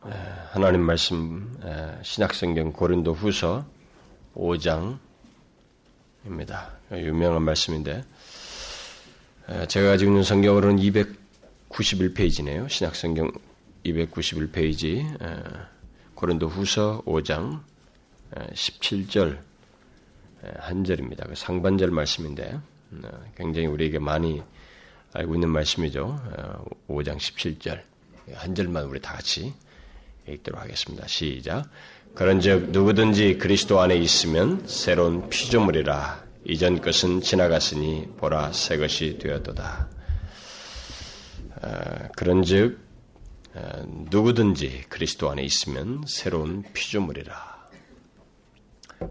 하나님 말씀 신약성경 고린도 후서 5장입니다. 유명한 말씀인데 제가 가지고 있는 성경으로는 291페이지네요. 신약성경 291페이지 고린도 후서 5장 17절 한 절입니다. 그 상반절 말씀인데 굉장히 우리에게 많이 알고 있는 말씀이죠. 5장 17절 한 절만 우리 다 같이 읽도록 하겠습니다. 시작. 그런즉 누구든지 그리스도 안에 있으면 새로운 피조물이라 이전 것은 지나갔으니 보라 새 것이 되었도다. 어, 그런즉 어, 누구든지 그리스도 안에 있으면 새로운 피조물이라.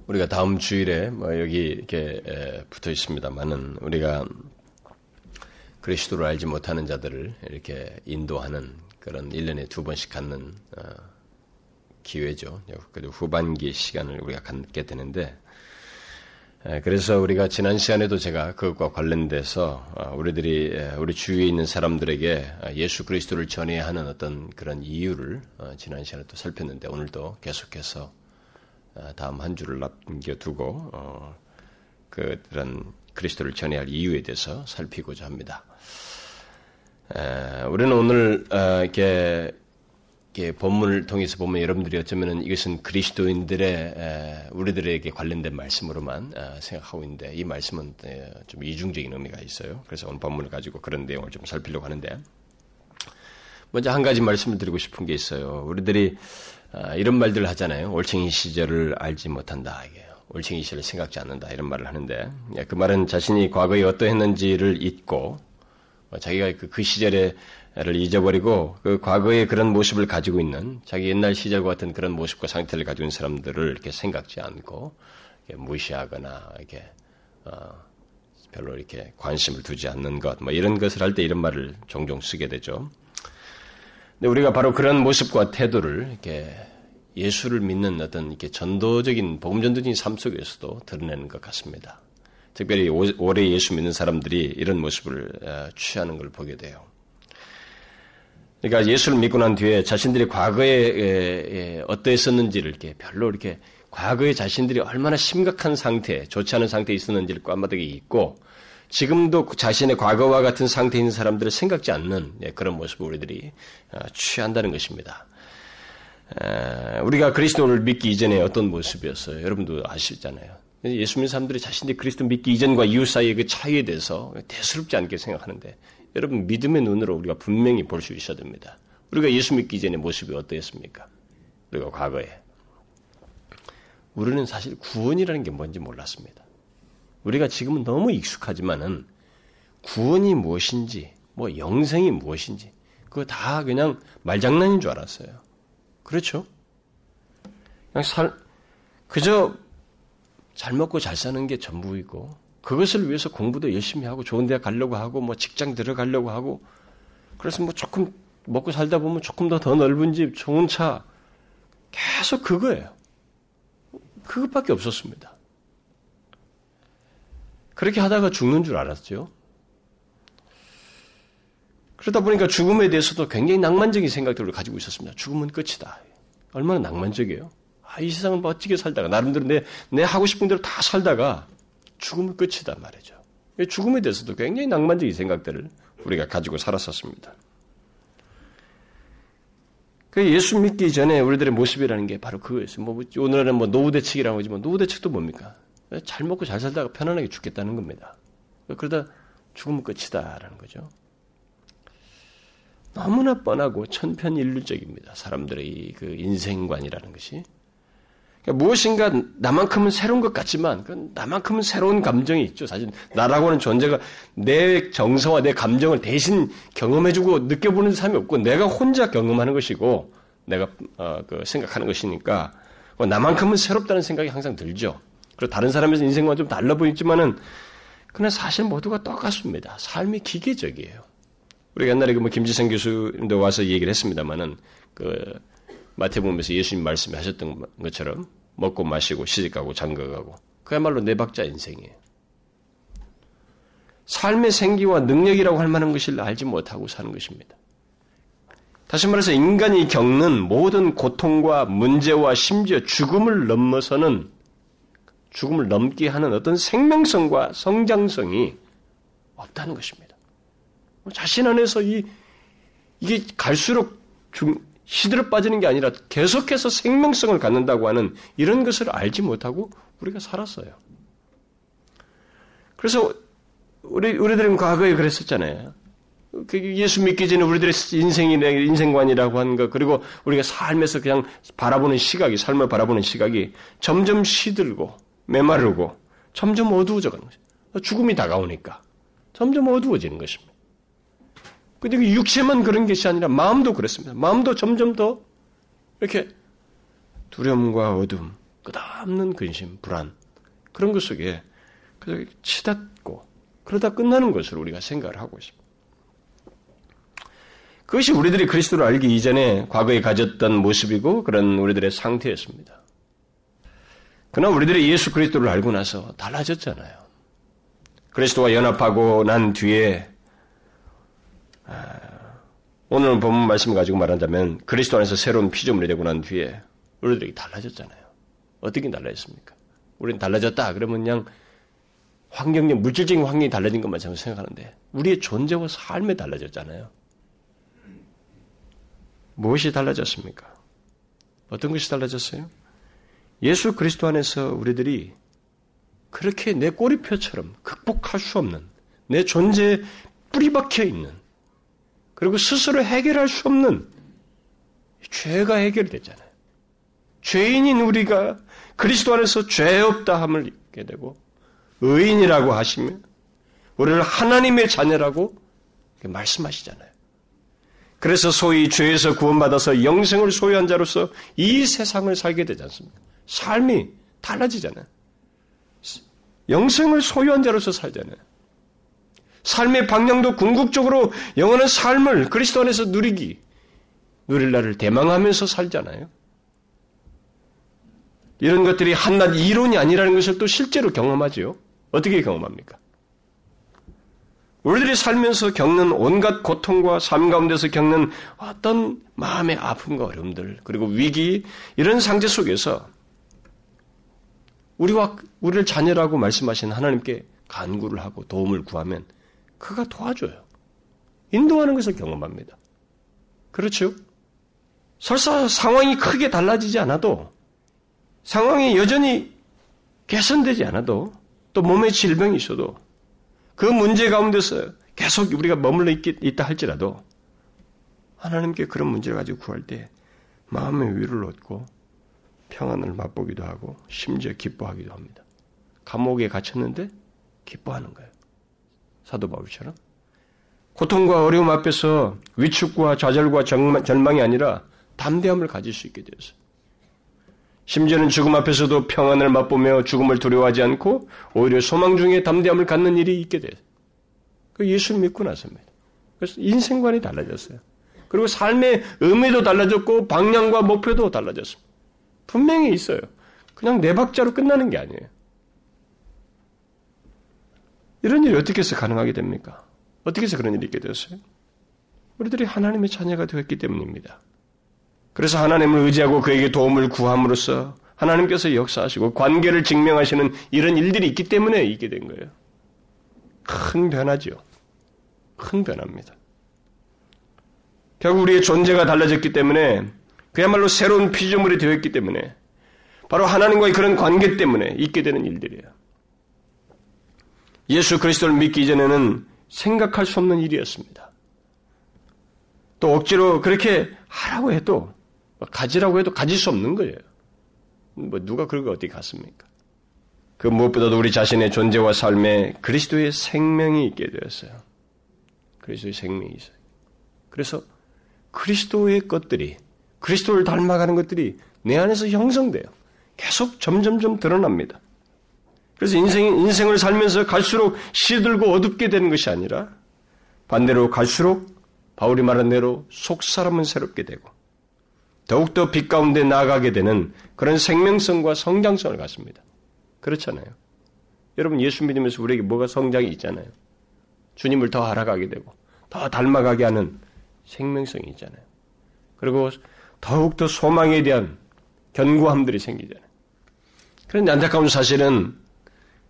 우리가 다음 주일에 뭐 여기 이렇게 붙어 있습니다만은 우리가 그리스도를 알지 못하는 자들을 이렇게 인도하는 그런 1년에 두 번씩 갖는 어, 기회죠. 그리고 후반기 시간을 우리가 갖게 되는데 그래서 우리가 지난 시간에도 제가 그것과 관련돼서 어, 우리들이 우리 주위에 있는 사람들에게 예수 그리스도를 전해야 하는 어떤 그런 이유를 어, 지난 시간에 또 살폈는데 오늘도 계속해서 다음 한 주를 남겨두고 그런 그리스도를 전해야 할 이유에 대해서 살피고자 합니다. 우리는 오늘 어, 이렇게, 이렇게 본문을 통해서 보면 여러분들이 어쩌면은 이것은 그리스도인들의 우리들에게 관련된 말씀으로만 어, 생각하고 있는데 이 말씀은 좀 이중적인 의미가 있어요. 그래서 오늘 본문을 가지고 그런 내용을 좀 살피려고 하는데 먼저 한 가지 말씀을 드리고 싶은 게 있어요. 우리들이 어, 이런 말들을 하잖아요. 올챙이 시절을 알지 못한다. 올챙이 시절을 생각지 않는다. 이런 말을 하는데 예, 그 말은 자신이 과거에 어떠했는지를 잊고 뭐 자기가 그, 그 시절에를 잊어버리고 그 과거의 그런 모습을 가지고 있는 자기 옛날 시절과 같은 그런 모습과 상태를 있는 사람들을 이렇게 생각지 않고 이렇게 무시하거나 이렇게 어, 별로 이렇게 관심을 두지 않는 것, 뭐 이런 것을 할 때 이런 말을 종종 쓰게 되죠. 근데 우리가 바로 그런 모습과 태도를 이렇게 예수를 믿는 어떤 이렇게 전도적인 복음 전도적인 삶 속에서도 드러내는 것 같습니다. 특별히 오래 예수 믿는 사람들이 이런 모습을 어, 취하는 걸 보게 돼요. 그러니까 예수를 믿고 난 뒤에 자신들이 과거에 어떠했었는지를 이렇게 별로 이렇게 과거에 자신들이 얼마나 심각한 상태, 좋지 않은 상태에 있었는지를 꽈마득히 잊고 지금도 자신의 과거와 같은 상태에 있는 사람들을 생각지 않는 예, 그런 모습을 우리들이 어, 취한다는 것입니다. 우리가 그리스도를 믿기 이전에 어떤 모습이었어요? 여러분도 아시잖아요. 예수 믿는 사람들이 자신들이 그리스도 믿기 이전과 이후 사이의 그 차이에 대해서 대수롭지 않게 생각하는데 여러분 믿음의 눈으로 우리가 분명히 볼 수 있어야 됩니다. 우리가 예수 믿기 전의 모습이 어떠했습니까? 우리가 과거에 우리는 사실 구원이라는 게 뭔지 몰랐습니다. 우리가 지금은 너무 익숙하지만은 구원이 무엇인지, 뭐 영생이 무엇인지, 그거 다 그냥 말장난인 줄 알았어요. 그렇죠? 그냥 살, 그저 잘 먹고 잘 사는 게 전부이고 그것을 위해서 공부도 열심히 하고 좋은 데 가려고 하고 뭐 직장 들어가려고 하고 그래서 뭐 조금 먹고 살다 보면 조금 더 더 넓은 집, 좋은 차 계속 그거예요. 그것밖에 없었습니다. 그렇게 하다가 죽는 줄 알았죠. 그러다 보니까 죽음에 대해서도 굉장히 낭만적인 생각들을 가지고 있었습니다. 죽음은 끝이다. 얼마나 낭만적이에요. 아, 이 세상을 멋지게 살다가 나름대로 내, 내 하고 싶은 대로 다 살다가 죽음은 끝이다 말이죠. 죽음에 대해서도 굉장히 낭만적인 생각들을 우리가 가지고 살았었습니다. 그 예수 믿기 전에 우리들의 모습이라는 게 바로 그거였어요. 뭐 오늘은 뭐 노후 대책이라고 하지만 노후 대책도 뭡니까? 잘 먹고 잘 살다가 편안하게 죽겠다는 겁니다. 그러다 죽으면 끝이다라는 거죠. 너무나 뻔하고 천편일률적입니다. 사람들의 그 인생관이라는 것이. 그러니까 무엇인가 나만큼은 새로운 것 같지만 그 나만큼은 새로운 감정이 있죠. 사실 나라고 하는 존재가 내 정서와 내 감정을 대신 경험해주고 느껴보는 사람이 없고 내가 혼자 경험하는 것이고 내가 어, 그 생각하는 것이니까 뭐 나만큼은 새롭다는 생각이 항상 들죠. 그리고 다른 사람의 인생과 좀 달라 보이지만은 그러나 사실 모두가 똑같습니다. 삶이 기계적이에요. 우리가 옛날에 그뭐 김지성 교수님도 와서 얘기를 했습니다만은 그 마태복음에서 예수님 말씀하셨던 것처럼 먹고 마시고 시집가고 장가가고 그야말로 네 박자 인생이에요. 삶의 생기와 능력이라고 할 만한 것을 알지 못하고 사는 것입니다. 다시 말해서 인간이 겪는 모든 고통과 문제와 심지어 죽음을 넘어서는 죽음을 넘게 하는 어떤 생명성과 성장성이 없다는 것입니다. 자신 안에서 이, 이게 갈수록 중, 시들어 빠지는 게 아니라 계속해서 생명성을 갖는다고 하는 이런 것을 알지 못하고 우리가 살았어요. 그래서 우리, 우리들은 과거에 그랬었잖아요. 그 예수 믿기 전에 우리들의 인생이 인생관이라고 하는 것 그리고 우리가 삶에서 그냥 바라보는 시각이 삶을 바라보는 시각이 점점 시들고 메마르고 점점 어두워져 가는 거죠. 죽음이 다가오니까 점점 어두워지는 것입니다. 근데 그 육체만 그런 것이 아니라 마음도 그렇습니다. 마음도 점점 더 이렇게 두려움과 어둠, 끝없는 근심, 불안 그런 것 속에 치닫고 그러다 끝나는 것으로 우리가 생각을 하고 있습니다. 그것이 우리들이 그리스도를 알기 이전에 과거에 가졌던 모습이고 그런 우리들의 상태였습니다. 그러나 우리들이 예수 그리스도를 알고 나서 달라졌잖아요. 그리스도와 연합하고 난 뒤에 아, 오늘 본 말씀 가지고 말한다면 그리스도 안에서 새로운 피조물이 되고 난 뒤에 우리들이 달라졌잖아요. 어떻게 달라졌습니까? 우리는 달라졌다. 그러면 그냥 환경적, 물질적인 환경이 달라진 것만 생각하는데 우리의 존재와 삶이 달라졌잖아요. 무엇이 달라졌습니까? 어떤 것이 달라졌어요? 예수 그리스도 안에서 우리들이 그렇게 내 꼬리표처럼 극복할 수 없는 내 존재에 뿌리박혀 있는 그리고 스스로 해결할 수 없는 죄가 해결되잖아요. 죄인인 우리가 그리스도 안에서 죄 없다 함을 입게 되고 의인이라고 하시며 우리를 하나님의 자녀라고 말씀하시잖아요. 그래서 소위 죄에서 구원받아서 영생을 소유한 자로서 이 세상을 살게 되지 않습니까? 삶이 달라지잖아요. 영생을 소유한 자로서 살잖아요. 삶의 방향도 궁극적으로 영원한 삶을 그리스도 안에서 누리기, 누릴 날을 대망하면서 살잖아요. 이런 것들이 한낱 이론이 아니라는 것을 또 실제로 경험하지요. 어떻게 경험합니까? 우리들이 살면서 겪는 온갖 고통과 삶 가운데서 겪는 어떤 마음의 아픔과 어려움들, 그리고 위기, 이런 상태 속에서 우리와, 우리를 자녀라고 말씀하신 하나님께 간구를 하고 도움을 구하면 그가 도와줘요. 인도하는 것을 경험합니다. 그렇죠? 설사 상황이 크게 달라지지 않아도 상황이 여전히 개선되지 않아도 또 몸에 질병이 있어도 그 문제 가운데서 계속 우리가 머물러 있 다 할지라도 하나님께 그런 문제를 가지고 구할 때 마음의 위로를 얻고 평안을 맛보기도 하고 심지어 기뻐하기도 합니다. 감옥에 갇혔는데 기뻐하는 거예요. 사도 바울처럼. 고통과 어려움 앞에서 위축과 좌절과 절망이 아니라 담대함을 가질 수 있게 되었어요. 심지어는 죽음 앞에서도 평안을 맛보며 죽음을 두려워하지 않고 오히려 소망 중에 담대함을 갖는 일이 있게 돼요. 그 예수를 믿고 나서입니다. 그래서 인생관이 달라졌어요. 그리고 삶의 의미도 달라졌고 방향과 목표도 달라졌습니다. 분명히 있어요. 그냥 네 박자로 끝나는 게 아니에요. 이런 일이 어떻게 해서 가능하게 됩니까? 어떻게 해서 그런 일이 있게 되었어요? 우리들이 하나님의 자녀가 되었기 때문입니다. 그래서 하나님을 의지하고 그에게 도움을 구함으로써 하나님께서 역사하시고 관계를 증명하시는 이런 일들이 있기 때문에 있게 된 거예요. 큰 변화죠. 큰 변화입니다. 결국 우리의 존재가 달라졌기 때문에 그야말로 새로운 피조물이 되었기 때문에 바로 하나님과의 그런 관계 때문에 있게 되는 일들이에요. 예수 그리스도를 믿기 이전에는 생각할 수 없는 일이었습니다. 또 억지로 그렇게 하라고 해도 가지라고 해도 가질 수 없는 거예요. 뭐 누가 그걸 어떻게 갔습니까? 그 무엇보다도 우리 자신의 존재와 삶에 그리스도의 생명이 있게 되었어요. 그리스도의 생명이 있어요. 그래서 그리스도의 것들이 그리스도를 닮아가는 것들이 내 안에서 형성돼요. 계속 점점점 드러납니다. 그래서 인생, 인생을 살면서 갈수록 시들고 어둡게 되는 것이 아니라 반대로 갈수록 바울이 말한 대로 속 사람은 새롭게 되고 더욱더 빛 가운데 나아가게 되는 그런 생명성과 성장성을 갖습니다. 그렇잖아요. 여러분 예수 믿으면서 우리에게 뭐가 성장이 있잖아요. 주님을 더 알아가게 되고 더 닮아가게 하는 생명성이 있잖아요. 그리고 더욱더 소망에 대한 견고함들이 생기잖아요. 그런데 안타까운 사실은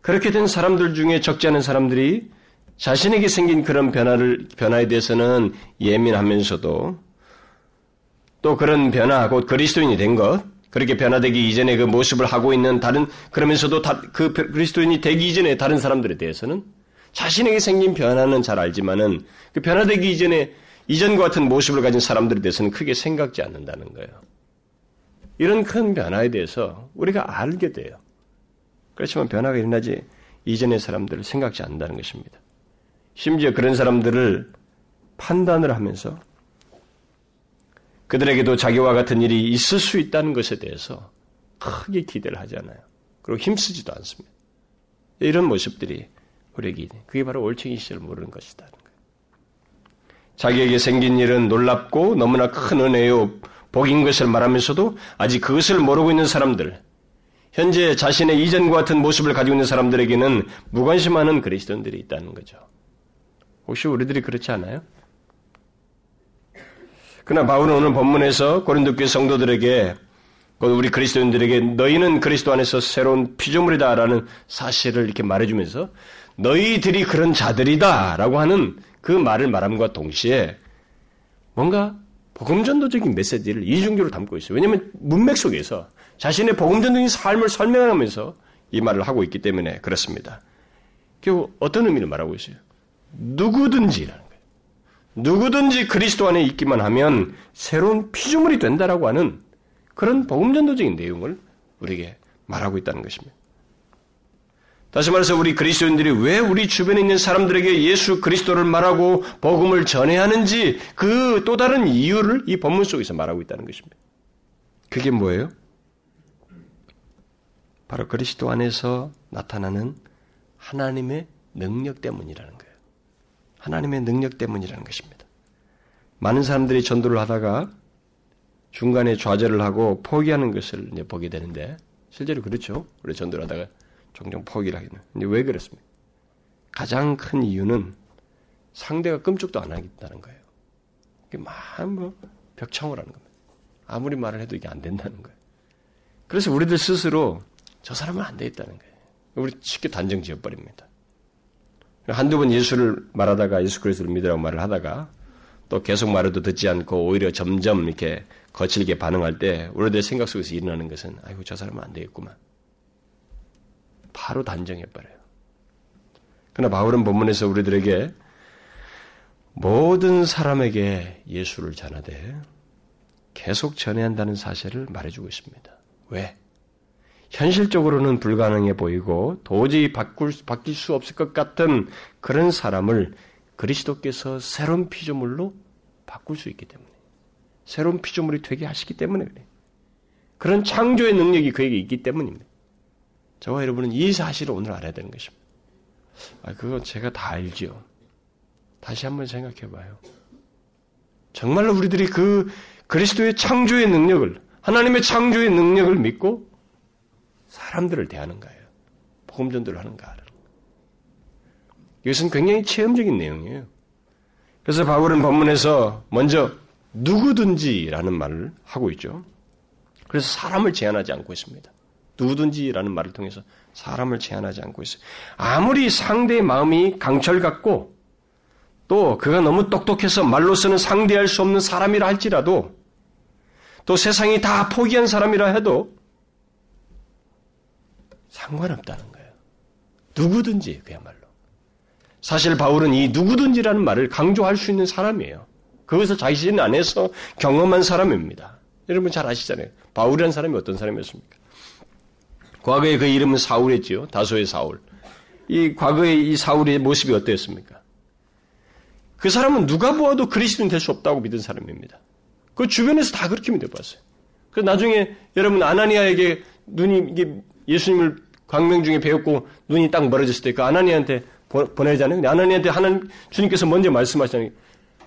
그렇게 된 사람들 중에 적지 않은 사람들이 자신에게 생긴 그런 변화를, 변화에 대해서는 예민하면서도 또 그런 변화, 곧 그리스도인이 된 것, 그렇게 변화되기 이전에 그 모습을 하고 있는 다른, 그러면서도 다, 그 그리스도인이 되기 이전에 다른 사람들에 대해서는 자신에게 생긴 변화는 잘 알지만은 그 변화되기 이전에 이전과 같은 모습을 가진 사람들에 대해서는 크게 생각지 않는다는 거예요. 이런 큰 변화에 대해서 우리가 알게 돼요. 그렇지만 변화가 일어나지 이전의 사람들을 생각지 않는다는 것입니다. 심지어 그런 사람들을 판단을 하면서 그들에게도 자기와 같은 일이 있을 수 있다는 것에 대해서 크게 기대를 하지 않아요. 그리고 힘쓰지도 않습니다. 이런 모습들이 우리에게 그게 바로 올챙이 시절 모르는 것이다. 자기에게 생긴 일은 놀랍고 너무나 큰 은혜요 복인 것을 말하면서도 아직 그것을 모르고 있는 사람들, 현재 자신의 이전과 같은 모습을 가지고 있는 사람들에게는 무관심하는 그리스도인들이 있다는 거죠. 혹시 우리들이 그렇지 않아요? 그러나 바울은 오늘 본문에서 고린도 교회 성도들에게 우리 그리스도인들에게 너희는 그리스도 안에서 새로운 피조물이다라는 사실을 이렇게 말해주면서 너희들이 그런 자들이다라고 하는 그 말을 말함과 동시에 뭔가 복음전도적인 메시지를 이중적으로 담고 있어요. 왜냐하면 문맥 속에서 자신의 복음전도적인 삶을 설명하면서 이 말을 하고 있기 때문에 그렇습니다. 결국 어떤 의미를 말하고 있어요? 누구든지라는 거예요. 누구든지 그리스도 안에 있기만 하면 새로운 피조물이 된다라고 하는 그런 복음전도적인 내용을 우리에게 말하고 있다는 것입니다. 다시 말해서 우리 그리스도인들이 왜 우리 주변에 있는 사람들에게 예수 그리스도를 말하고 복음을 전해야 하는지 그 또 다른 이유를 이 본문 속에서 말하고 있다는 것입니다. 그게 뭐예요? 바로 그리스도 안에서 나타나는 하나님의 능력 때문이라는 거예요. 하나님의 능력 때문이라는 것입니다. 많은 사람들이 전도를 하다가 중간에 좌절을 하고 포기하는 것을 이제 보게 되는데 실제로 그렇죠. 우리 전도를 하다가 종종 포기를 하기는. 근데 왜 그렇습니까? 가장 큰 이유는 상대가 끔찍도 안 하겠다는 거예요. 이게 막뭐 벽창을 하는 겁니다. 아무리 말을 해도 이게 안 된다는 거예요. 그래서 우리들 스스로 저 사람은 안 되겠다는 거예요. 우리 쉽게 단정 지어버립니다. 한두 번 예수를 말하다가 예수 그리스도를 믿으라고 말을 하다가 또 계속 말해도 듣지 않고 오히려 점점 이렇게 거칠게 반응할 때 우리들 생각 속에서 일어나는 것은 아이고 저 사람은 안 되겠구만. 바로 단정해버려요. 그러나 바울은 본문에서 우리들에게 모든 사람에게 예수를 전하되 계속 전해야 한다는 사실을 말해주고 있습니다. 왜? 현실적으로는 불가능해 보이고 도저히 바꿀, 바뀔 수 없을 것 같은 그런 사람을 그리스도께서 새로운 피조물로 바꿀 수 있기 때문에 새로운 피조물이 되게 하시기 때문에 그래. 그런 창조의 능력이 그에게 있기 때문입니다. 저와 여러분은 이 사실을 오늘 알아야 되는 것입니다. 아, 그건 제가 다 알지요. 다시 한번 생각해 봐요. 정말로 우리들이 그 그리스도의 창조의 능력을, 하나님의 창조의 능력을 믿고 사람들을 대하는가요? 복음 전도를 하는가? 이것은 굉장히 체험적인 내용이에요. 그래서 바울은 본문에서 먼저 누구든지라는 말을 하고 있죠. 그래서 사람을 제한하지 않고 있습니다. 누구든지라는 말을 통해서 사람을 제한하지 않고 있어요. 아무리 상대의 마음이 강철 같고 또 그가 너무 똑똑해서 말로서는 상대할 수 없는 사람이라 할지라도 또 세상이 다 포기한 사람이라 해도 상관없다는 거예요. 누구든지 그야말로. 사실 바울은 이 누구든지라는 말을 강조할 수 있는 사람이에요. 그것을 자신 안에서 경험한 사람입니다. 여러분 잘 아시잖아요. 바울이라는 사람이 어떤 사람이었습니까? 과거에 그 이름은 사울이었지요. 다소의 사울. 이 과거의 이 사울의 모습이 어땠습니까? 그 사람은 누가 보아도 그리스도인 될 수 없다고 믿은 사람입니다. 그 주변에서 다 그렇게 믿어봤어요. 그 나중에 여러분 아나니아에게 눈이 이게 예수님을 광명 중에 배웠고 눈이 딱 멀어졌을 때 그 아나니아한테 보내잖아요. 근데 아나니아한테 하나님 주님께서 먼저 말씀하시잖아요.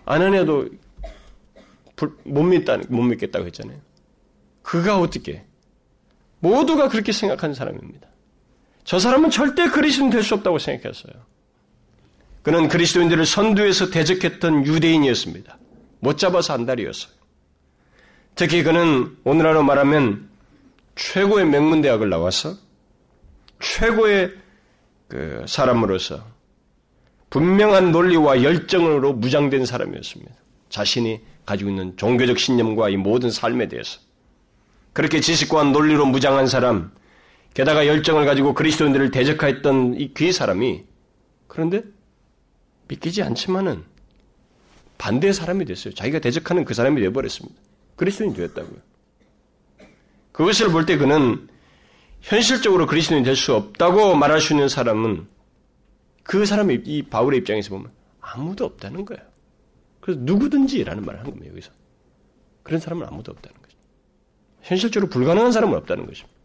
아나니아도 못 믿다 못 믿겠다고 했잖아요. 그가 어떻게 모두가 그렇게 생각하는 사람입니다. 저 사람은 절대 그리스도인 될 수 없다고 생각했어요. 그는 그리스도인들을 선두에서 대적했던 유대인이었습니다. 못 잡아서 안달이었어요. 특히 그는 오늘날로 말하면 최고의 명문대학을 나와서 최고의 그 사람으로서 분명한 논리와 열정으로 무장된 사람이었습니다. 자신이 가지고 있는 종교적 신념과 이 모든 삶에 대해서. 그렇게 지식과 논리로 무장한 사람, 게다가 열정을 가지고 그리스도인들을 대적하였던 이 귀 사람이 그런데 믿기지 않지만은 반대의 사람이 됐어요. 자기가 대적하는 그 사람이 되어버렸습니다. 그리스도인이 되었다고요. 그것을 볼 때 그는 현실적으로 그리스도인이 될 수 없다고 말할 수 있는 사람은 그 사람의 이 바울의 입장에서 보면 아무도 없다는 거예요. 그래서 누구든지라는 말을 한 겁니다. 여기서 그런 사람은 아무도 없다는 거죠. 현실적으로 불가능한 사람은 없다는 것입니다.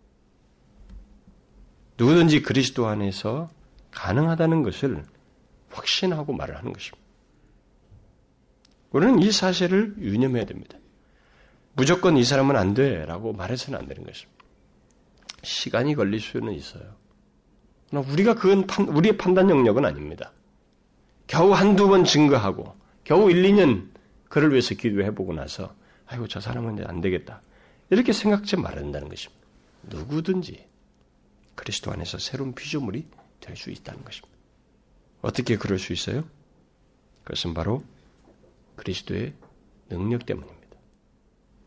누구든지 그리스도 안에서 가능하다는 것을 확신하고 말을 하는 것입니다. 우리는 이 사실을 유념해야 됩니다. 무조건 이 사람은 안 돼라고 말해서는 안 되는 것입니다. 시간이 걸릴 수는 있어요. 우리가 그건 판, 우리의 판단 영역은 아닙니다. 겨우 한두 번 증거하고 겨우 1, 2년 그를 위해서 기도해보고 나서 아이고 저 사람은 이제 안 되겠다. 이렇게 생각지 말한다는 것입니다. 누구든지 그리스도 안에서 새로운 피조물이 될 수 있다는 것입니다. 어떻게 그럴 수 있어요? 그것은 바로 그리스도의 능력 때문입니다.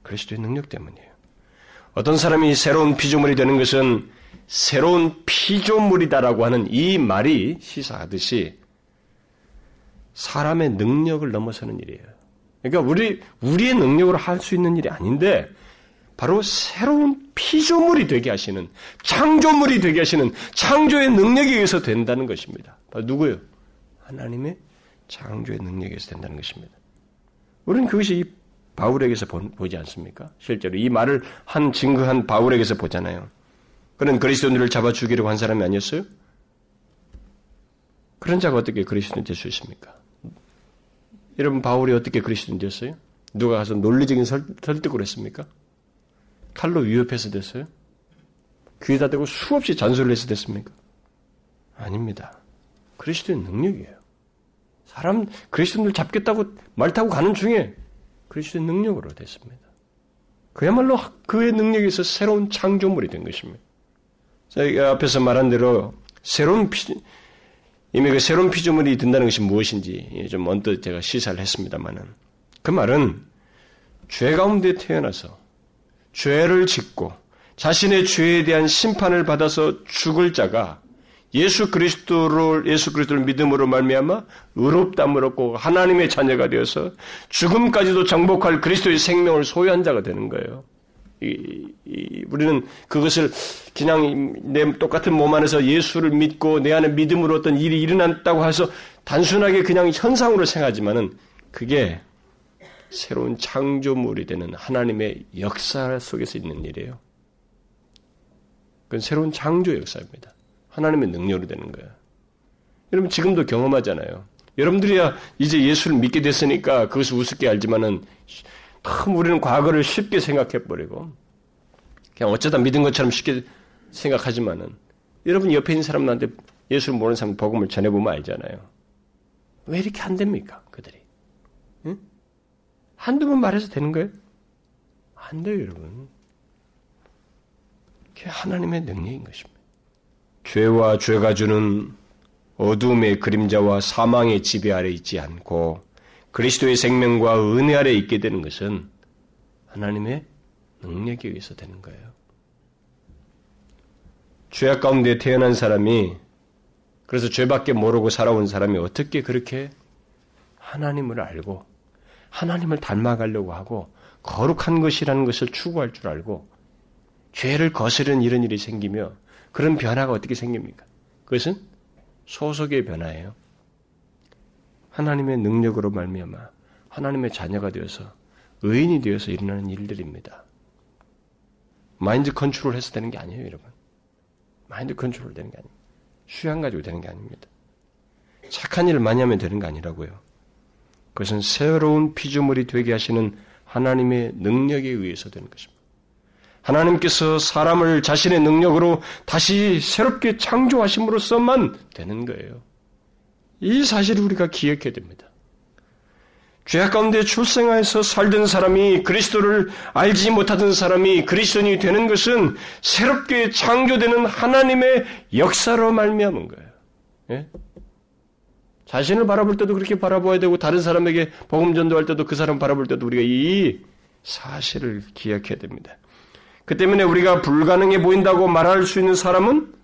그리스도의 능력 때문이에요. 어떤 사람이 새로운 피조물이 되는 것은 새로운 피조물이다라고 하는 이 말이 시사하듯이 사람의 능력을 넘어서는 일이에요. 그러니까 우리 우리의 능력으로 할 수 있는 일이 아닌데 바로 새로운 피조물이 되게 하시는 창조물이 되게 하시는 창조의 능력에 의해서 된다는 것입니다. 누구요? 하나님의 창조의 능력에 의해서 된다는 것입니다. 우리는 그것이 바울에게서 보, 지 않습니까? 실제로 이 말을 한 증거한 바울에게서 보잖아요. 그는 그리스도인들을 잡아 죽이려고 한 사람이 아니었어요? 그런 자가 어떻게 그리스도인 될 수 있습니까? 여러분 바울이 어떻게 그리스도인 됐어요? 누가 가서 논리적인 설, 설득을 했습니까? 칼로 위협해서 됐어요? 귀에다 대고 수없이 잔소리를 해서 됐습니까? 아닙니다. 그리스도의 능력이에요. 사람 그리스도인들 잡겠다고 말 타고 가는 중에 그리스도의 능력으로 됐습니다. 그야말로 그의 능력에서 새로운 창조물이 된 것입니다. 저희가 앞에서 말한 대로 새로운 피, 이미 그 새로운 피조물이 된다는 것이 무엇인지 좀 언뜻 제가 시사를 했습니다만은 그 말은 죄 가운데 태어나서 죄를 짓고 자신의 죄에 대한 심판을 받아서 죽을 자가 예수 그리스도를 예수 그리스도를 믿음으로 말미암아 의롭다함을 얻고 하나님의 자녀가 되어서 죽음까지도 정복할 그리스도의 생명을 소유한 자가 되는 거예요. 이, 이, 우리는 그것을 그냥 내 똑같은 몸 안에서 예수를 믿고 내 안에 믿음으로 어떤 일이 일어났다고 해서 단순하게 그냥 현상으로 생각하지만은 그게 새로운 창조물이 되는 하나님의 역사 속에서 있는 일이에요. 그건 새로운 창조 역사입니다. 하나님의 능력으로 되는 거예요. 여러분 지금도 경험하잖아요. 여러분들이야 이제 예수를 믿게 됐으니까 그것을 우습게 알지만은 참 우리는 과거를 쉽게 생각해 버리고 그냥 어쩌다 믿은 것처럼 쉽게 생각하지만은 여러분 옆에 있는 사람한테 예수를 모르는 사람 복음을 전해 보면 알잖아요. 왜 이렇게 안 됩니까? 그들이. 응? 한두 번 말해서 되는 거예요? 안 돼요, 여러분. 그게 하나님의 능력인 것입니다. 죄와 죄가 주는 어둠의 그림자와 사망의 지배 아래 있지 않고 그리스도의 생명과 은혜 아래 있게 되는 것은 하나님의 능력에 의해서 되는 거예요. 죄악 가운데 태어난 사람이 그래서 죄밖에 모르고 살아온 사람이 어떻게 그렇게 하나님을 알고 하나님을 닮아가려고 하고 거룩한 것이라는 것을 추구할 줄 알고 죄를 거스르는 이런 일이 생기며 그런 변화가 어떻게 생깁니까? 그것은 소속의 변화예요. 하나님의 능력으로 말미암아 하나님의 자녀가 되어서 의인이 되어서 일어나는 일들입니다. 마인드 컨트롤 해서 되는 게 아니에요, 여러분. 마인드 컨트롤 되는 게 아닙니다. 휴양 가지고 되는 게 아닙니다. 착한 일을 많이 하면 되는 게 아니라고요. 그것은 새로운 피조물이 되게 하시는 하나님의 능력에 의해서 되는 것입니다. 하나님께서 사람을 자신의 능력으로 다시 새롭게 창조하심으로써만 되는 거예요. 이 사실을 우리가 기억해야 됩니다. 죄악 가운데 출생하여서 살던 사람이 그리스도를 알지 못하던 사람이 그리스도인이 되는 것은 새롭게 창조되는 하나님의 역사로 말미암은 거예요. 예? 자신을 바라볼 때도 그렇게 바라봐야 되고 다른 사람에게 복음 전도할 때도 그 사람 바라볼 때도 우리가 이 사실을 기억해야 됩니다. 그 때문에 우리가 불가능해 보인다고 말할 수 있는 사람은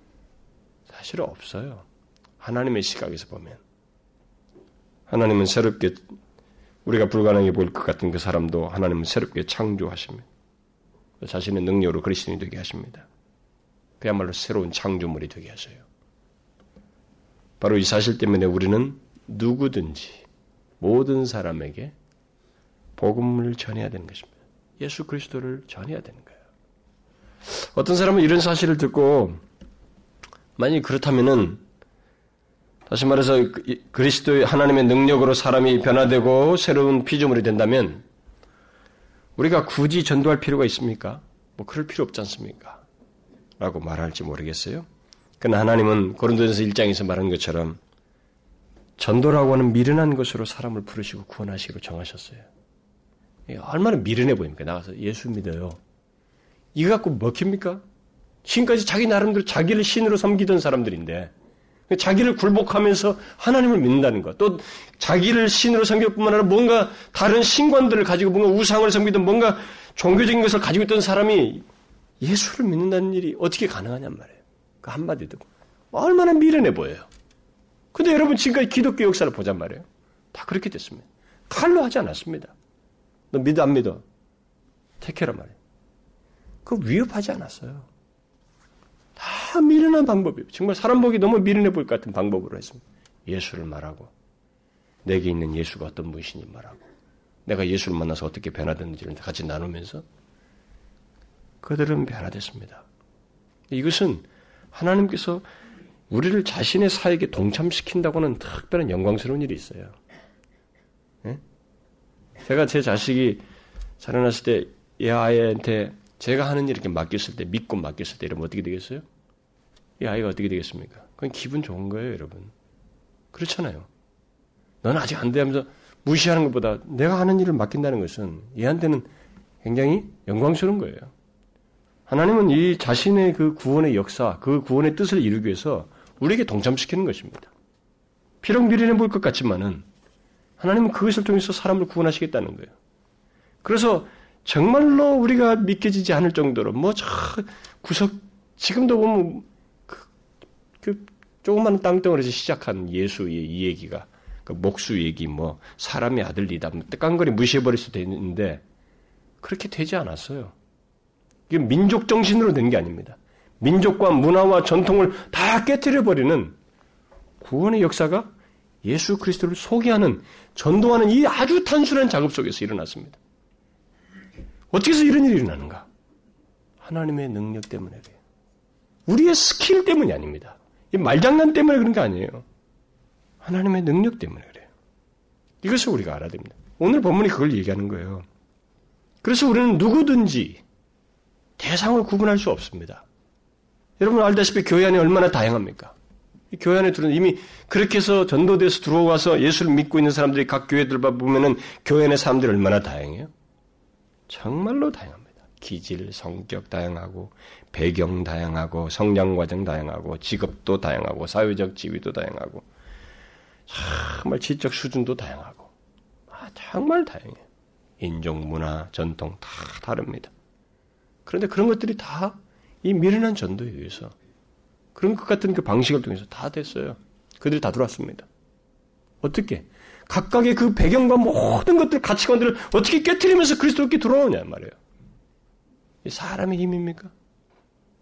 사실 없어요. 하나님의 시각에서 보면. 하나님은 새롭게 우리가 불가능해 보일 것 같은 그 사람도 하나님은 새롭게 창조하십니다. 자신의 능력으로 그리스도인이 되게 하십니다. 그야말로 새로운 창조물이 되게 하셔요. 바로 이 사실 때문에 우리는 누구든지 모든 사람에게 복음을 전해야 되는 것입니다. 예수 그리스도를 전해야 되는 거예요. 어떤 사람은 이런 사실을 듣고 만약 그렇다면은 다시 말해서 그리스도의 하나님의 능력으로 사람이 변화되고 새로운 피조물이 된다면 우리가 굳이 전도할 필요가 있습니까? 뭐 그럴 필요 없지 않습니까? 라고 말할지 모르겠어요. 그러나 하나님은 고린도전서 1장에서 말한 것처럼 전도라고 하는 미련한 것으로 사람을 부르시고 구원하시기로 정하셨어요. 얼마나 미련해 보입니까? 나가서 예수 믿어요. 이거 갖고 먹힙니까? 지금까지 자기 나름대로 자기를 신으로 섬기던 사람들인데 자기를 굴복하면서 하나님을 믿는다는 것, 또 자기를 신으로 섬길 뿐만 아니라 뭔가 다른 신관들을 가지고 뭔가 우상을 섬기던 뭔가 종교적인 것을 가지고 있던 사람이 예수를 믿는다는 일이 어떻게 가능하냔 말이에요. 그 한마디 듣고. 얼마나 미련해 보여요. 근데 여러분 지금까지 기독교 역사를 보잔 말이에요. 다 그렇게 됐습니다. 칼로 하지 않았습니다. 너 믿어 안 믿어? 택해라 말이에요. 그 위협하지 않았어요. 다 미련한 방법이에요. 정말 사람 보기 너무 미련해 보일 것 같은 방법으로 했습니다. 예수를 말하고 내게 있는 예수가 어떤 분이신지 말하고 내가 예수를 만나서 어떻게 변화됐는지를 같이 나누면서 그들은 변화됐습니다. 이것은 하나님께서 우리를 자신의 사역에 동참시킨다고는 특별한 영광스러운 일이 있어요. 네? 제가 제 자식이 자라났을 때이 아이한테 제가 하는 일 이렇게 맡겼을 때, 믿고 맡겼을 때 이러면 어떻게 되겠어요? 이 아이가 어떻게 되겠습니까? 그건 기분 좋은 거예요, 여러분. 그렇잖아요. 넌 아직 안 돼 하면서 무시하는 것보다 내가 하는 일을 맡긴다는 것은 얘한테는 굉장히 영광스러운 거예요. 하나님은 이 자신의 그 구원의 역사, 그 구원의 뜻을 이루기 위해서 우리에게 동참시키는 것입니다. 비록 미련해 보일 것 같지만은 하나님은 그것을 통해서 사람을 구원하시겠다는 거예요. 그래서 정말로 우리가 믿겨지지 않을 정도로 뭐 저 구석 지금도 보면 그, 그 조그만 땅덩어리에서 시작한 예수의 이 얘기가 그 목수 얘기 뭐 사람의 아들이다 뭐 깐거리 무시해버릴 수도 있는데 그렇게 되지 않았어요. 이게 민족 정신으로 된 게 아닙니다. 민족과 문화와 전통을 다 깨뜨려 버리는 구원의 역사가 예수 그리스도를 소개하는 전도하는 이 아주 단순한 작업 속에서 일어났습니다. 어떻게 해서 이런 일이 일어나는가? 하나님의 능력 때문에 그래요. 우리의 스킬 때문이 아닙니다. 이 말장난 때문에 그런 게 아니에요. 하나님의 능력 때문에 그래요. 이것을 우리가 알아야 됩니다. 오늘 본문이 그걸 얘기하는 거예요. 그래서 우리는 누구든지 대상을 구분할 수 없습니다. 여러분 알다시피 교회 안에 얼마나 다양합니까? 교회 안에 들은 이미 그렇게 해서 전도돼서 들어와서 예수를 믿고 있는 사람들이 각 교회들 보면은 교회 안에 사람들이 얼마나 다양해요? 정말로 다양합니다. 기질, 성격 다양하고, 배경 다양하고, 성장 과정 다양하고, 직업도 다양하고, 사회적 지위도 다양하고, 정말 지적 수준도 다양하고, 아, 정말 다양해요. 인종, 문화, 전통 다 다릅니다. 그런데 그런 것들이 다 이 미련한 전도에 의해서 그런 것 같은 그 방식을 통해서 다 됐어요. 그들이 다 들어왔습니다. 어떻게? 각각의 그 배경과 모든 것들, 가치관들을 어떻게 깨뜨리면서 그리스도께 들어오냐 말이에요. 사람의 힘입니까?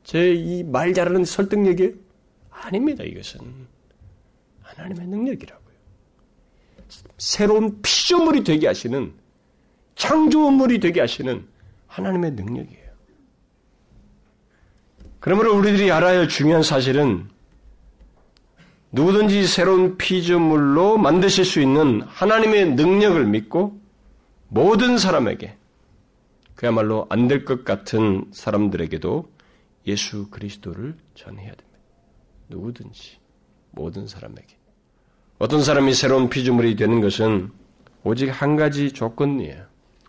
제 이 말 잘하는 설득력이 아닙니다. 이것은 하나님의 능력이라고요. 새로운 피조물이 되게 하시는 창조물이 되게 하시는 하나님의 능력이에요. 그러므로 우리들이 알아야 할 중요한 사실은 누구든지 새로운 피조물로 만드실 수 있는 하나님의 능력을 믿고 모든 사람에게 그야말로 안 될 것 같은 사람들에게도 예수 그리스도를 전해야 됩니다. 누구든지 모든 사람에게 어떤 사람이 새로운 피조물이 되는 것은 오직 한 가지 조건이에요.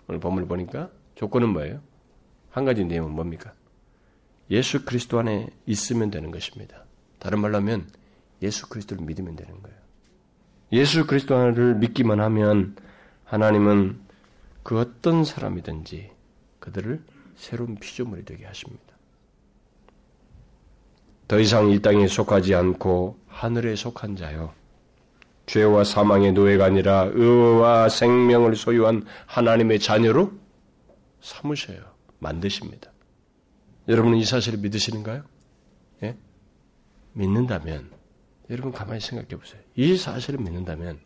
오늘 본문을 보니까 조건은 뭐예요? 한 가지 내용은 뭡니까? 예수 그리스도 안에 있으면 되는 것입니다. 다른 말로 하면 예수 그리스도를 믿으면 되는 거예요. 예수 그리스도를 믿기만 하면 하나님은 그 어떤 사람이든지 그들을 새로운 피조물이 되게 하십니다. 더 이상 이 땅에 속하지 않고 하늘에 속한 자요. 죄와 사망의 노예가 아니라 의와 생명을 소유한 하나님의 자녀로 삼으셔요. 만드십니다. 여러분은 이 사실을 믿으시는가요? 예? 믿는다면, 여러분 가만히 생각해 보세요. 이 사실을 믿는다면,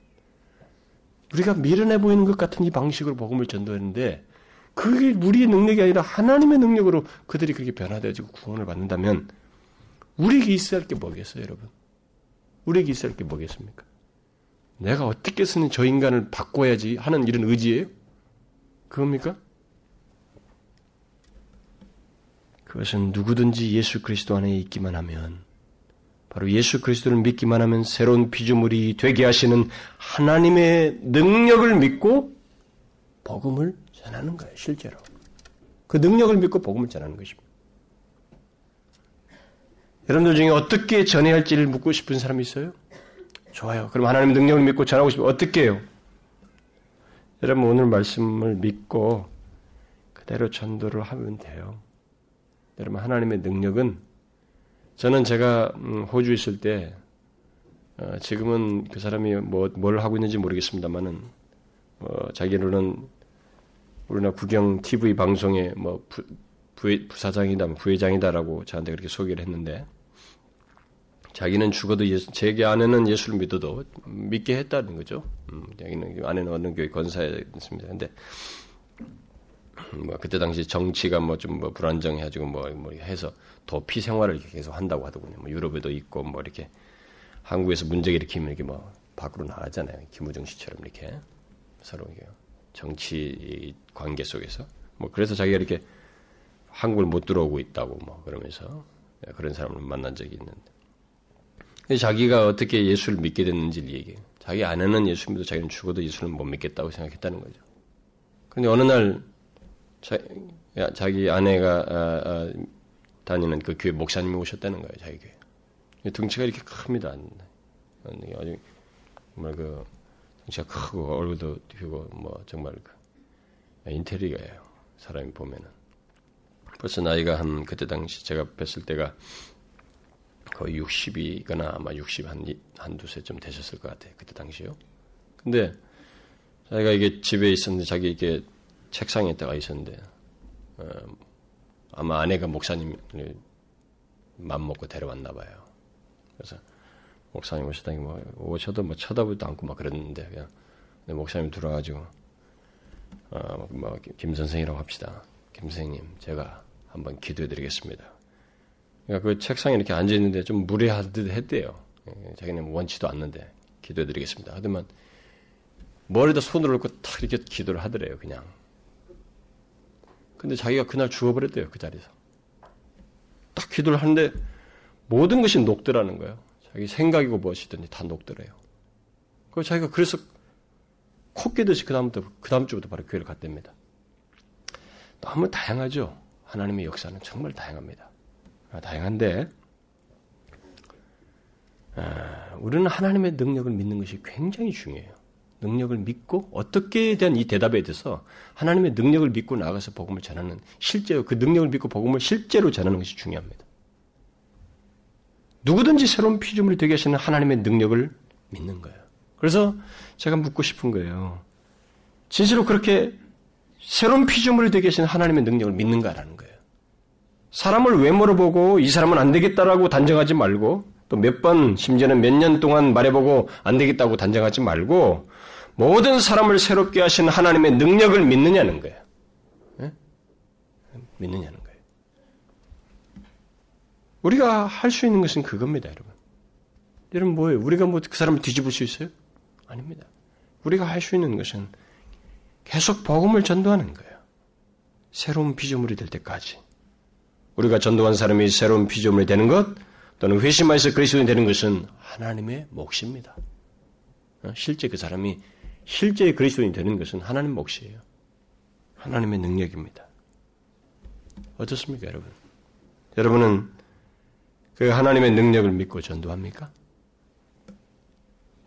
우리가 미련해 보이는 것 같은 이 방식으로 복음을 전도했는데, 그게 우리의 능력이 아니라 하나님의 능력으로 그들이 그렇게 변화되어지고 구원을 받는다면, 우리에게 있어야 할 게 뭐겠어요, 여러분? 우리에게 있어야 할 게 뭐겠습니까? 내가 어떻게 쓰는 저 인간을 바꿔야지 하는 이런 의지예요? 그겁니까? 그것은 누구든지 예수 그리스도 안에 있기만 하면 바로 예수 그리스도를 믿기만 하면 새로운 피조물이 되게 하시는 하나님의 능력을 믿고 복음을 전하는 거예요, 실제로. 그 능력을 믿고 복음을 전하는 것입니다. 여러분들 중에 어떻게 전해야 할지를 묻고 싶은 사람이 있어요? 좋아요. 그럼 하나님의 능력을 믿고 전하고 싶으면 어떻게 해요? 여러분 오늘 말씀을 믿고 그대로 전도를 하면 돼요. 여러분 하나님의 능력은 저는 제가 음, 호주에 있을 때 어, 지금은 그 사람이 뭐 뭘 하고 있는지 모르겠습니다만은 어, 자기로는 우리나라 국영 TV 방송에 뭐 부, 부, 부사장이다, 뭐 부회장이다라고 저한테 그렇게 소개를 했는데 자기는 죽어도 예수, 제게 아내는 예수를 믿어도 믿게 했다는 거죠. 음, 자기는 아내는 어느 교회 권사였습니다. 근데 뭐 그때 당시 정치가 뭐 좀뭐 뭐 불안정해가지고 뭐, 뭐 해서 도피 생활을 계속 한다고 하더군요. 뭐 유럽에도 있고 뭐 이렇게 한국에서 문제 일으키면 이렇게 뭐 밖으로 나가잖아요. 김우정 씨처럼 이렇게 서로 정치 관계 속에서 뭐 그래서 자기가 이렇게 한국을 못 들어오고 있다고 뭐 그러면서 그런 사람을 만난 적이 있는데 자기가 어떻게 예수를 믿게 됐는지를 얘기해요. 자기 아내는 예수 믿어 자기는 죽어도 예수를 못 믿겠다고 생각했다는 거죠. 근데 어느 날 자, 기 아내가 아, 아, 다니는 그 교회 목사님이 오셨다는 거예요. 자기 교회. 등치가 이렇게 큽니다. 아주 정말 그 등치가 크고 얼굴도 크고 뭐 정말 그 인테리어예요. 사람이 보면은 벌써 나이가 한 그때 당시 제가 뵀을 때가 거의 60이거나 아마 60 한, 한 두세 좀 되셨을 것 같아요. 그때 당시요. 근데 자기가 이게 집에 있었는데 자기 이게 책상에 있다가 있었는데 어, 아마 아내가 목사님을 맘먹고 데려왔나 봐요. 그래서 목사님 오셨다니 뭐 오셔도 뭐 쳐다보지도 않고 막 그랬는데 그냥 목사님 들어와가지고 어, 뭐김 선생이라고 합시다. 김 선생님 제가 한번 기도해드리겠습니다. 그러니까 그 책상에 이렇게 앉아 있는데 좀 무례하듯 했대요. 예, 자기는 원치도 않는데 기도해드리겠습니다. 하더만 머리에다 손을 얹고 탁 이렇게 기도를 하더래요. 그냥. 근데 자기가 그날 죽어버렸대요. 그 자리에서. 딱 기도를 하는데 모든 것이 녹더라는 거예요. 자기 생각이고 무엇이든지 다 녹더래요. 그 자기가 그래서 코 깨듯이 그 다음부터 그 다음 주부터 바로 교회를 갔답니다. 너무 다양하죠. 하나님의 역사는 정말 다양합니다. 아, 다양한데 아, 우리는 하나님의 능력을 믿는 것이 굉장히 중요해요. 능력을 믿고 어떻게 대한 이 대답에 대해서 하나님의 능력을 믿고 나가서 복음을 전하는 실제로 그 능력을 믿고 복음을 실제로 전하는 것이 중요합니다. 누구든지 새로운 피조물이 되게 하시는 하나님의 능력을 믿는 거예요. 그래서 제가 묻고 싶은 거예요. 진실로 그렇게 새로운 피조물이 되게 하시는 하나님의 능력을 믿는가라는 거예요. 사람을 외모로 보고 이 사람은 안 되겠다라고 단정하지 말고 또 몇 번, 심지어는 몇 년 동안 말해보고 안 되겠다고 단정하지 말고 모든 사람을 새롭게 하신 하나님의 능력을 믿느냐는 거예요. 네? 믿느냐는 거예요. 우리가 할 수 있는 것은 그겁니다, 여러분. 여러분 뭐예요? 우리가 뭐 그 사람을 뒤집을 수 있어요? 아닙니다. 우리가 할 수 있는 것은 계속 복음을 전도하는 거예요. 새로운 피조물이 될 때까지. 우리가 전도한 사람이 새로운 피조물이 되는 것 또는 회심하여서 그리스도인이 되는 것은 하나님의 몫입니다. 어? 실제 그 사람이 실제 그리스도인이 되는 것은 하나님 몫이에요. 하나님의 능력입니다. 어떻습니까, 여러분? 여러분은 그 하나님의 능력을 믿고 전도합니까?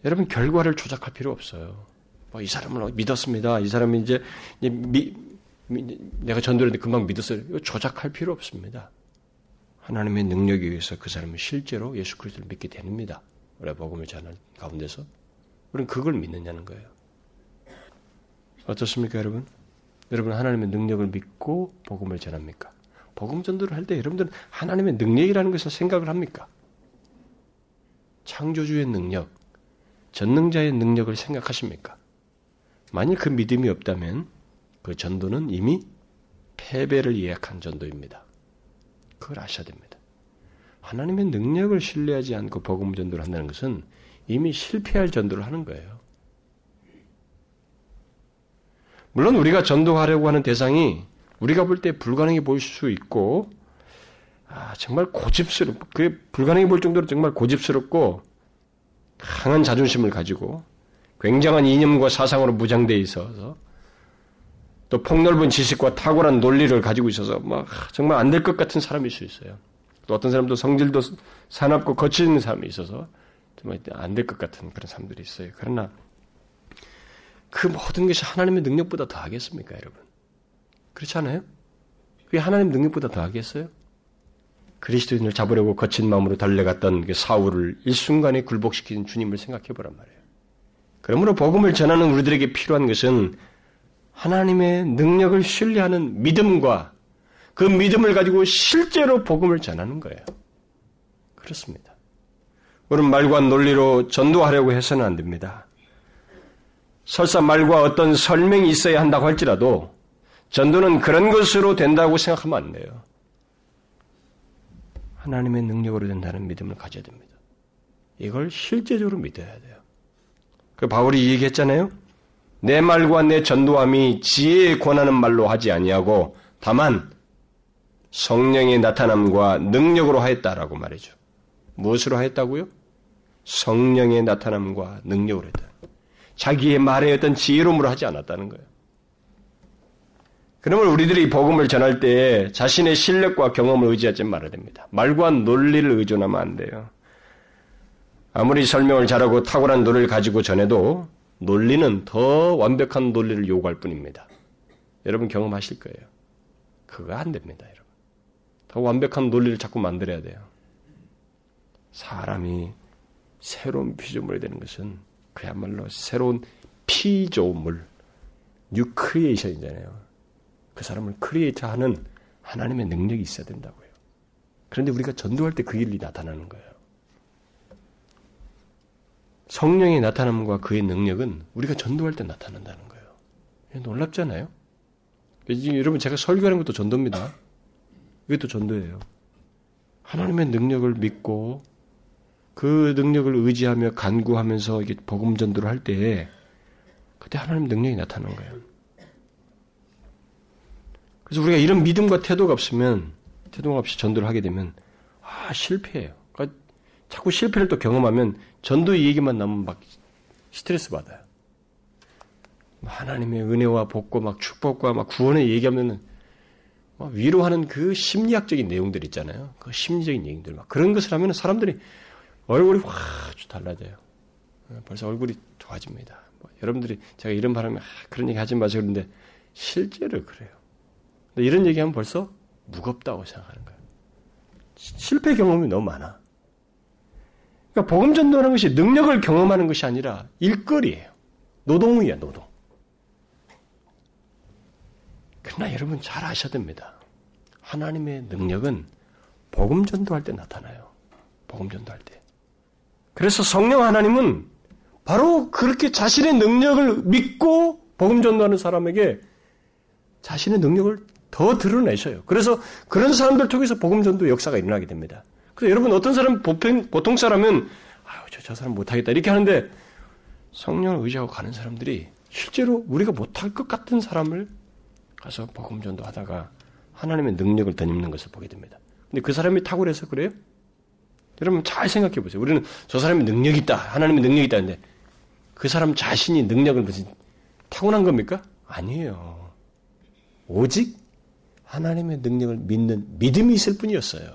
여러분 결과를 조작할 필요 없어요. 뭐 이 사람을 믿었습니다. 이 사람이 이제 미, 미, 내가 전도를 했는데 금방 믿었어요. 조작할 필요 없습니다. 하나님의 능력에 의해서 그 사람은 실제로 예수 그리스도를 믿게 됩니다. 우리가 복음을 전하는 가운데서 우리는 그걸 믿느냐는 거예요. 어떻습니까, 여러분? 여러분 하나님의 능력을 믿고 복음을 전합니까? 복음 전도를 할 때 여러분들은 하나님의 능력이라는 것을 생각을 합니까? 창조주의 능력, 전능자의 능력을 생각하십니까? 만일 그 믿음이 없다면 그 전도는 이미 패배를 예약한 전도입니다. 그걸 아셔야 됩니다. 하나님의 능력을 신뢰하지 않고 복음 전도를 한다는 것은 이미 실패할 전도를 하는 거예요. 물론 우리가 전도하려고 하는 대상이 우리가 볼 때 불가능해 보일 수 있고 아, 정말 고집스럽, 그게 불가능해 보일 정도로 정말 고집스럽고 강한 자존심을 가지고 굉장한 이념과 사상으로 무장되어 있어서 또 폭넓은 지식과 탁월한 논리를 가지고 있어서 막 정말 안 될 것 같은 사람일 수 있어요. 또 어떤 사람도 성질도 사납고 거친 사람이 있어서 정말 안 될 것 같은 그런 사람들이 있어요. 그러나 그 모든 것이 하나님의 능력보다 더 하겠습니까, 여러분? 그렇지 않아요? 그게 하나님 능력보다 더 하겠어요? 그리스도인을 잡으려고 거친 마음으로 달려갔던 그 사울을 일순간에 굴복시킨 주님을 생각해 보란 말이에요. 그러므로 복음을 전하는 우리들에게 필요한 것은 하나님의 능력을 신뢰하는 믿음과 그 믿음을 가지고 실제로 복음을 전하는 거예요. 그렇습니다. 우리는 말과 논리로 전도하려고 해서는 안 됩니다. 설사 말과 어떤 설명이 있어야 한다고 할지라도 전도는 그런 것으로 된다고 생각하면 안 돼요. 하나님의 능력으로 된다는 믿음을 가져야 됩니다. 이걸 실제적으로 믿어야 돼요. 그 바울이 얘기했잖아요. 내 말과 내 전도함이 지혜에 권하는 말로 하지 아니하고 다만 성령의 나타남과 능력으로 하였다라고 말이죠. 무엇으로 하였다고요? 성령의 나타남과 능력으로 했다. 자기의 말에 어떤 지혜로움으로 하지 않았다는 거예요. 그러면 우리들이 복음을 전할 때 자신의 실력과 경험을 의지하지 말아야 됩니다. 말과 논리를 의존하면 안 돼요. 아무리 설명을 잘하고 탁월한 논리를 가지고 전해도 논리는 더 완벽한 논리를 요구할 뿐입니다. 여러분 경험하실 거예요. 그거 안 됩니다, 여러분. 더 완벽한 논리를 자꾸 만들어야 돼요. 사람이 새로운 피조물이 되는 것은 그야말로 새로운 피조물, new creation이잖아요. 그 사람을 create 하는 하나님의 능력이 있어야 된다고요. 그런데 우리가 전도할 때 그 일이 나타나는 거예요. 성령의 나타남과 그의 능력은 우리가 전도할 때 나타난다는 거예요. 놀랍잖아요? 여러분 제가 설교하는 것도 전도입니다. 이것도 전도예요. 하나님의 능력을 믿고 그 능력을 의지하며 간구하면서 이게 복음 전도를 할 때 그때 하나님 능력이 나타나는 거예요. 그래서 우리가 이런 믿음과 태도가 없으면 태도가 없이 전도를 하게 되면 아 실패해요. 그러니까 자꾸 실패를 또 경험하면 전도 얘기만 나오면 막 스트레스 받아요. 하나님의 은혜와 복과 막 축복과 막 구원의 얘기하면은 위로하는 그 심리학적인 내용들 있잖아요. 그 심리적인 얘기들 막 그런 것을 하면 사람들이 얼굴이 확 달라져요. 벌써 얼굴이 좋아집니다. 뭐 여러분들이 제가 이런 바람에 아, 그런 얘기 하지 마세요 그런데 실제로 그래요. 이런 얘기하면 벌써 무겁다고 생각하는 거예요. 실패 경험이 너무 많아. 그러니까 복음 전도하는 것이 능력을 경험하는 것이 아니라 일거리예요. 노동이야, 노동. 그러나 여러분 잘 아셔야 됩니다. 하나님의 능력은 복음 전도할 때 나타나요. 복음 전도할 때. 그래서 성령 하나님은 바로 그렇게 자신의 능력을 믿고 복음 전도하는 사람에게 자신의 능력을 더 드러내셔요. 그래서 그런 사람들 통해서 복음 전도 역사가 일어나게 됩니다. 그래서 여러분 어떤 사람 보통, 보통 사람은 아유 저, 저 사람 못하겠다 이렇게 하는데 성령을 의지하고 가는 사람들이 실제로 우리가 못할 것 같은 사람을 가서 복음 전도 하다가 하나님의 능력을 덧입는 것을 보게 됩니다. 근데 그 사람이 탁월해서 그래요? 여러분 잘 생각해 보세요. 우리는 저 사람이 능력이 있다. 하나님의 능력이 있다는데 그 사람 자신이 능력을 무슨 타고난 겁니까? 아니에요. 오직 하나님의 능력을 믿는 믿음이 있을 뿐이었어요.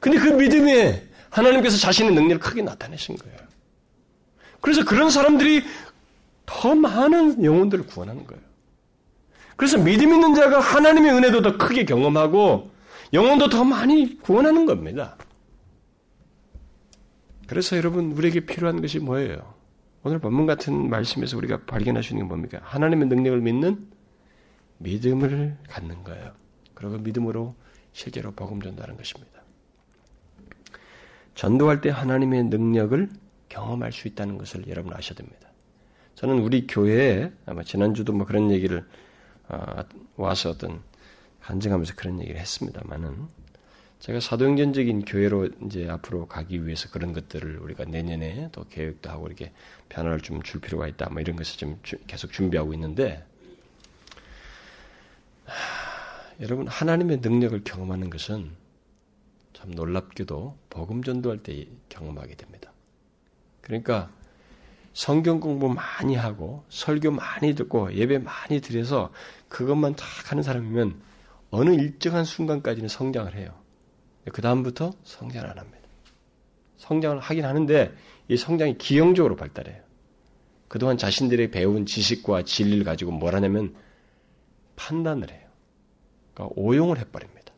근데 그 믿음에 하나님께서 자신의 능력을 크게 나타내신 거예요. 그래서 그런 사람들이 더 많은 영혼들을 구원하는 거예요. 그래서 믿음 있는 자가 하나님의 은혜도 더 크게 경험하고 영혼도 더 많이 구원하는 겁니다. 그래서 여러분 우리에게 필요한 것이 뭐예요? 오늘 본문 같은 말씀에서 우리가 발견할 수 있는 게 뭡니까? 하나님의 능력을 믿는 믿음을 갖는 거예요. 그리고 믿음으로 실제로 복음 전달하는 것입니다. 전도할 때 하나님의 능력을 경험할 수 있다는 것을 여러분 아셔야 됩니다. 저는 우리 교회에 아마 지난주도 뭐 그런 얘기를 어, 와서 어떤 간증하면서 그런 얘기를 했습니다만은 제가 사도행전적인 교회로 이제 앞으로 가기 위해서 그런 것들을 우리가 내년에 또 계획도 하고 이렇게 변화를 좀 줄 필요가 있다. 뭐 이런 것을 좀 계속 준비하고 있는데 하, 여러분 하나님의 능력을 경험하는 것은 참 놀랍게도 복음 전도할 때 경험하게 됩니다. 그러니까 성경 공부 많이 하고 설교 많이 듣고 예배 많이 드려서 그것만 다 하는 사람이면 어느 일정한 순간까지는 성장을 해요. 그 다음부터 성장 안 합니다. 성장을 하긴 하는데 이 성장이 기형적으로 발달해요. 그동안 자신들이 배운 지식과 진리를 가지고 뭘 하냐면 판단을 해요. 그러니까 오용을 해버립니다.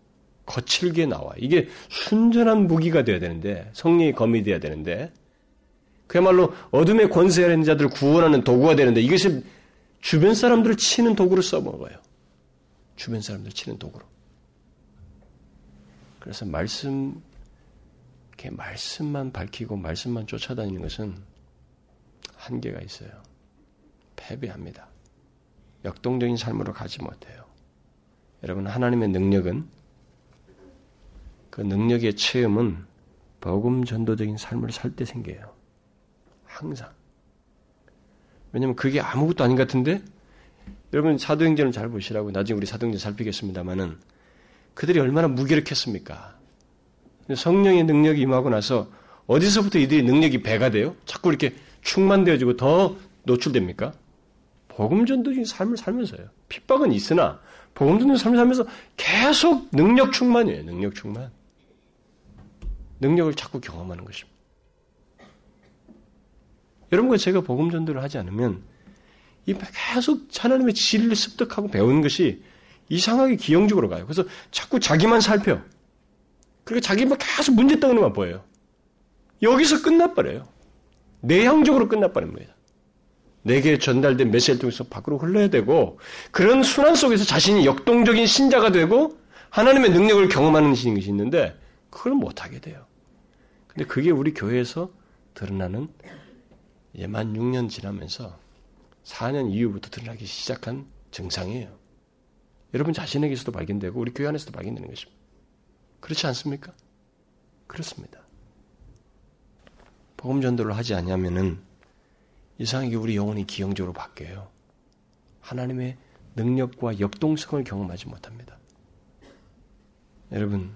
거칠게 나와. 이게 순전한 무기가 되어야 되는데 성령의 검이 되어야 되는데 그야말로 어둠의 권세에 있는 자들을 구원하는 도구가 되는데 이것이 주변 사람들을 치는 도구로 써먹어요. 주변 사람들 치는 도구로. 그래서 말씀, 이렇게 말씀만 밝히고 말씀만 쫓아다니는 것은 한계가 있어요. 패배합니다. 역동적인 삶으로 가지 못해요. 여러분, 하나님의 능력은 그 능력의 체험은 복음 전도적인 삶을 살 때 생겨요. 항상. 왜냐면 그게 아무것도 아닌 것 같은데 여러분 사도행전을 잘 보시라고 나중에 우리 사도행전 살피겠습니다만은 그들이 얼마나 무기력했습니까? 성령의 능력이 임하고 나서 어디서부터 이들의 능력이 배가 돼요? 자꾸 이렇게 충만되어지고 더 노출됩니까? 복음 전도적인 삶을 살면서요. 핍박은 있으나 복음 전도 삶을 살면서 계속 능력 충만이에요. 능력 충만. 능력을 자꾸 경험하는 것입니다. 여러분과 제가 복음 전도를 하지 않으면 이 계속 하나님의 진리를 습득하고 배우는 것이 이상하게 기형적으로 가요. 그래서 자꾸 자기만 살펴. 그리고 자기만 계속 문제 떠는 것만 보여요. 여기서 끝나버려요. 내향적으로 끝나버립니다. 내게 전달된 메시지를 통해서 밖으로 흘러야 되고 그런 순환 속에서 자신이 역동적인 신자가 되고 하나님의 능력을 경험하는 것이 있는데 그걸 못하게 돼요. 근데 그게 우리 교회에서 드러나는 예만 6년 지나면서 4년 이후부터 드러나기 시작한 증상이에요. 여러분 자신에게서도 발견되고 우리 교회 안에서도 발견되는 것입니다. 그렇지 않습니까? 그렇습니다. 복음 전도를 하지 않냐면은 이상하게 우리 영혼이 기형적으로 바뀌어요. 하나님의 능력과 역동성을 경험하지 못합니다. 여러분,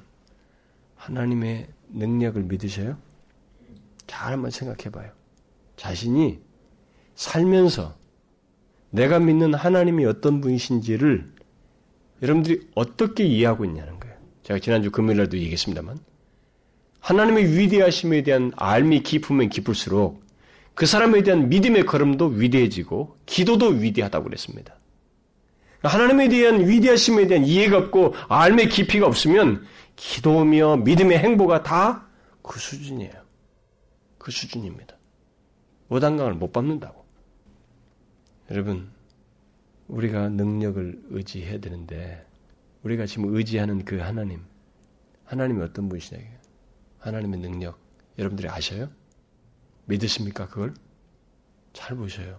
하나님의 능력을 믿으셔요? 잘 한번 생각해 봐요. 자신이 살면서 내가 믿는 하나님이 어떤 분이신지를 여러분들이 어떻게 이해하고 있냐는 거예요. 제가 지난주 금요일 날도 얘기했습니다만 하나님의 위대하심에 대한 알미 깊으면 깊을수록 그 사람에 대한 믿음의 걸음도 위대해지고 기도도 위대하다고 그랬습니다. 하나님에 대한 위대하심에 대한 이해가 없고 알의 깊이가 없으면 기도며 믿음의 행보가 다 그 수준이에요. 그 수준입니다. 무단강을 못 밟는다고. 여러분, 우리가 능력을 의지해야 되는데, 우리가 지금 의지하는 그 하나님, 하나님이 어떤 분이시냐, 하나님의 능력, 여러분들이 아셔요? 믿으십니까, 그걸? 잘 보셔요.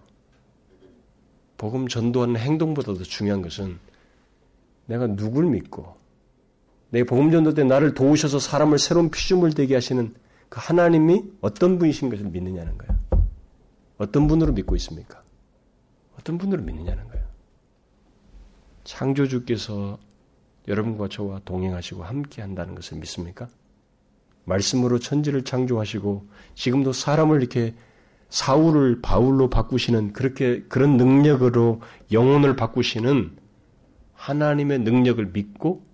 복음 전도하는 행동보다도 중요한 것은 내가 누굴 믿고, 내 복음 전도 때 나를 도우셔서 사람을 새로운 피조물 되게 하시는 그 하나님이 어떤 분이신 것을 믿느냐는 거예요. 어떤 분으로 믿고 있습니까? 어떤 분으로 믿느냐는 거예요. 창조주께서 여러분과 저와 동행하시고 함께 한다는 것을 믿습니까? 말씀으로 천지를 창조하시고 지금도 사람을 이렇게 사울을 바울로 바꾸시는 그렇게 그런 능력으로 영혼을 바꾸시는 하나님의 능력을 믿고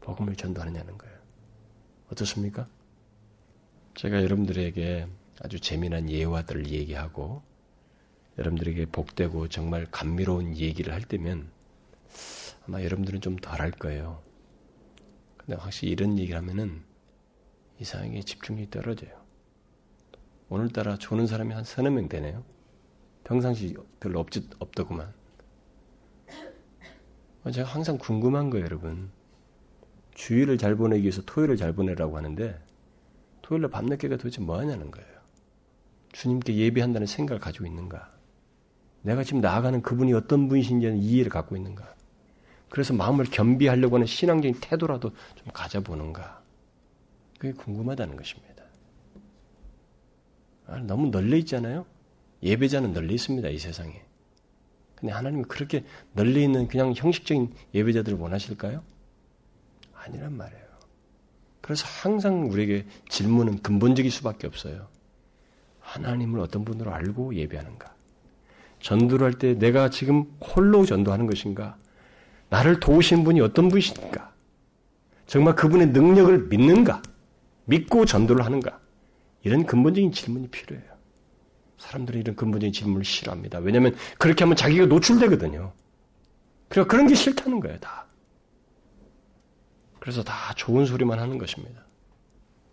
복음을 전도하느냐는 거예요. 어떻습니까? 제가 여러분들에게 아주 재미난 예화들을 얘기하고 여러분들에게 복되고 정말 감미로운 얘기를 할 때면 아마 여러분들은 좀 덜할 거예요. 근데 확실히 이런 얘기를 하면은 이상하게 집중력이 떨어져요. 오늘따라 조는 사람이 한 서너 명 되네요. 평상시 별로 없지, 없더구만. 제가 항상 궁금한 거예요, 여러분. 주일을 잘 보내기 위해서 토요일을 잘 보내라고 하는데, 토요일날 밤늦게가 도대체 뭐 하냐는 거예요. 주님께 예배한다는 생각을 가지고 있는가? 내가 지금 나아가는 그분이 어떤 분이신지는 이해를 갖고 있는가? 그래서 마음을 겸비하려고 하는 신앙적인 태도라도 좀 가져보는가? 그게 궁금하다는 것입니다. 아, 너무 널려 있잖아요? 예배자는 널려 있습니다, 이 세상에. 근데 하나님은 그렇게 널려 있는 그냥 형식적인 예배자들을 원하실까요? 아니란 말이에요. 그래서 항상 우리에게 질문은 근본적일 수밖에 없어요. 하나님을 어떤 분으로 알고 예배하는가? 전도를 할 때 내가 지금 홀로 전도하는 것인가? 나를 도우신 분이 어떤 분이신가? 정말 그분의 능력을 믿는가? 믿고 전도를 하는가? 이런 근본적인 질문이 필요해요. 사람들은 이런 근본적인 질문을 싫어합니다. 왜냐하면 그렇게 하면 자기가 노출되거든요. 그러니까 그런 게 싫다는 거예요, 다. 그래서 다 좋은 소리만 하는 것입니다.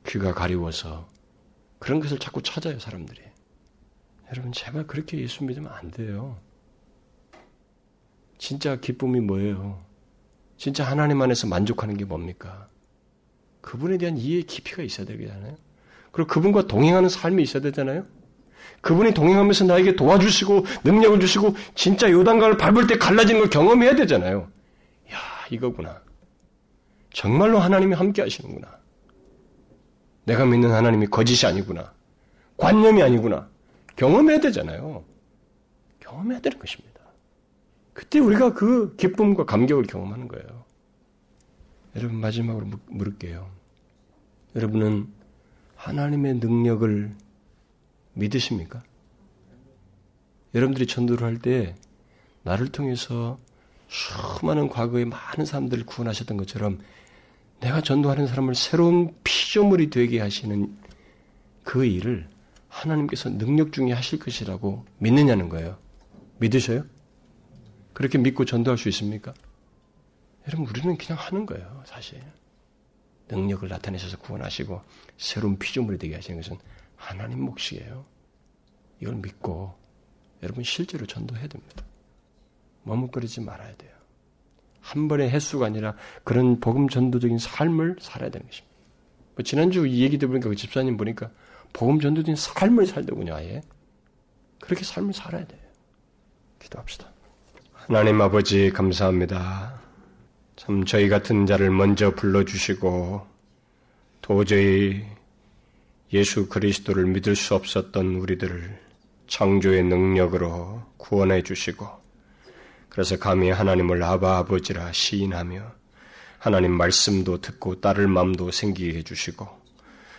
귀가 가리워서 그런 것을 자꾸 찾아요, 사람들이. 여러분, 제발 그렇게 예수 믿으면 안 돼요. 진짜 기쁨이 뭐예요? 진짜 하나님 안에서 만족하는 게 뭡니까? 그분에 대한 이해의 깊이가 있어야 되잖아요. 그리고 그분과 동행하는 삶이 있어야 되잖아요. 그분이 동행하면서 나에게 도와주시고 능력을 주시고 진짜 요단강을 밟을 때 갈라지는 걸 경험해야 되잖아요. 야 이거구나. 정말로 하나님이 함께 하시는구나. 내가 믿는 하나님이 거짓이 아니구나. 관념이 아니구나. 경험해야 되잖아요. 경험해야 되는 것입니다. 그때 우리가 그 기쁨과 감격을 경험하는 거예요. 여러분 마지막으로 물을게요. 여러분은 하나님의 능력을 믿으십니까? 여러분들이 전도를 할 때 나를 통해서 수많은 과거에 많은 사람들을 구원하셨던 것처럼 내가 전도하는 사람을 새로운 피조물이 되게 하시는 그 일을 하나님께서 능력 중에 하실 것이라고 믿느냐는 거예요. 믿으셔요? 그렇게 믿고 전도할 수 있습니까? 여러분, 우리는 그냥 하는 거예요, 사실. 능력을 나타내셔서 구원하시고 새로운 피조물이 되게 하시는 것은 하나님 몫이에요. 이걸 믿고 여러분 실제로 전도해야 됩니다. 머뭇거리지 말아야 돼요. 한 번의 횟수가 아니라 그런 복음 전도적인 삶을 살아야 되는 것입니다. 뭐 지난주 이 얘기 들어보니까 그 집사님 보니까 복음 전도적인 삶을 살더군요, 아예. 그렇게 삶을 살아야 돼요. 기도합시다. 하나님 아버지 감사합니다. 참 저희 같은 자를 먼저 불러주시고 도저히 예수 그리스도를 믿을 수 없었던 우리들을 창조의 능력으로 구원해 주시고 그래서 감히 하나님을 아바 아버지라 시인하며 하나님 말씀도 듣고 따를 마음도 생기게 해주시고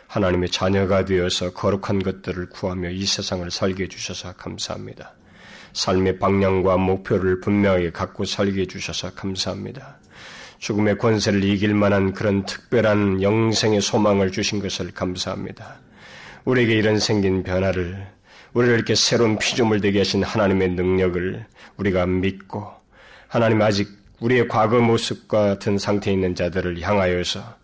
하나님의 자녀가 되어서 거룩한 것들을 구하며 이 세상을 살게 해주셔서 감사합니다. 삶의 방향과 목표를 분명하게 갖고 살게 해주셔서 감사합니다. 죽음의 권세를 이길 만한 그런 특별한 영생의 소망을 주신 것을 감사합니다. 우리에게 이런 생긴 변화를 우리를 이렇게 새로운 피조물 되게 하신 하나님의 능력을 우리가 믿고 하나님 아직 우리의 과거 모습과 같은 상태에 있는 자들을 향하여서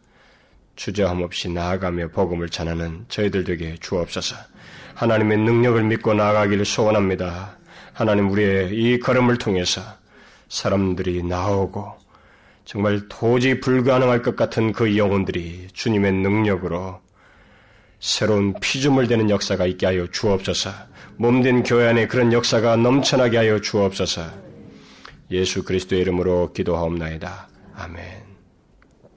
주저함 없이 나아가며 복음을 전하는 저희들 되게 주옵소서. 하나님의 능력을 믿고 나아가기를 소원합니다. 하나님 우리의 이 걸음을 통해서 사람들이 나오고 정말 도저히 불가능할 것 같은 그 영혼들이 주님의 능력으로 새로운 피조물 되는 역사가 있게 하여 주옵소서. 몸된 교회 안에 그런 역사가 넘쳐나게 하여 주옵소서. 예수 그리스도의 이름으로 기도하옵나이다. 아멘.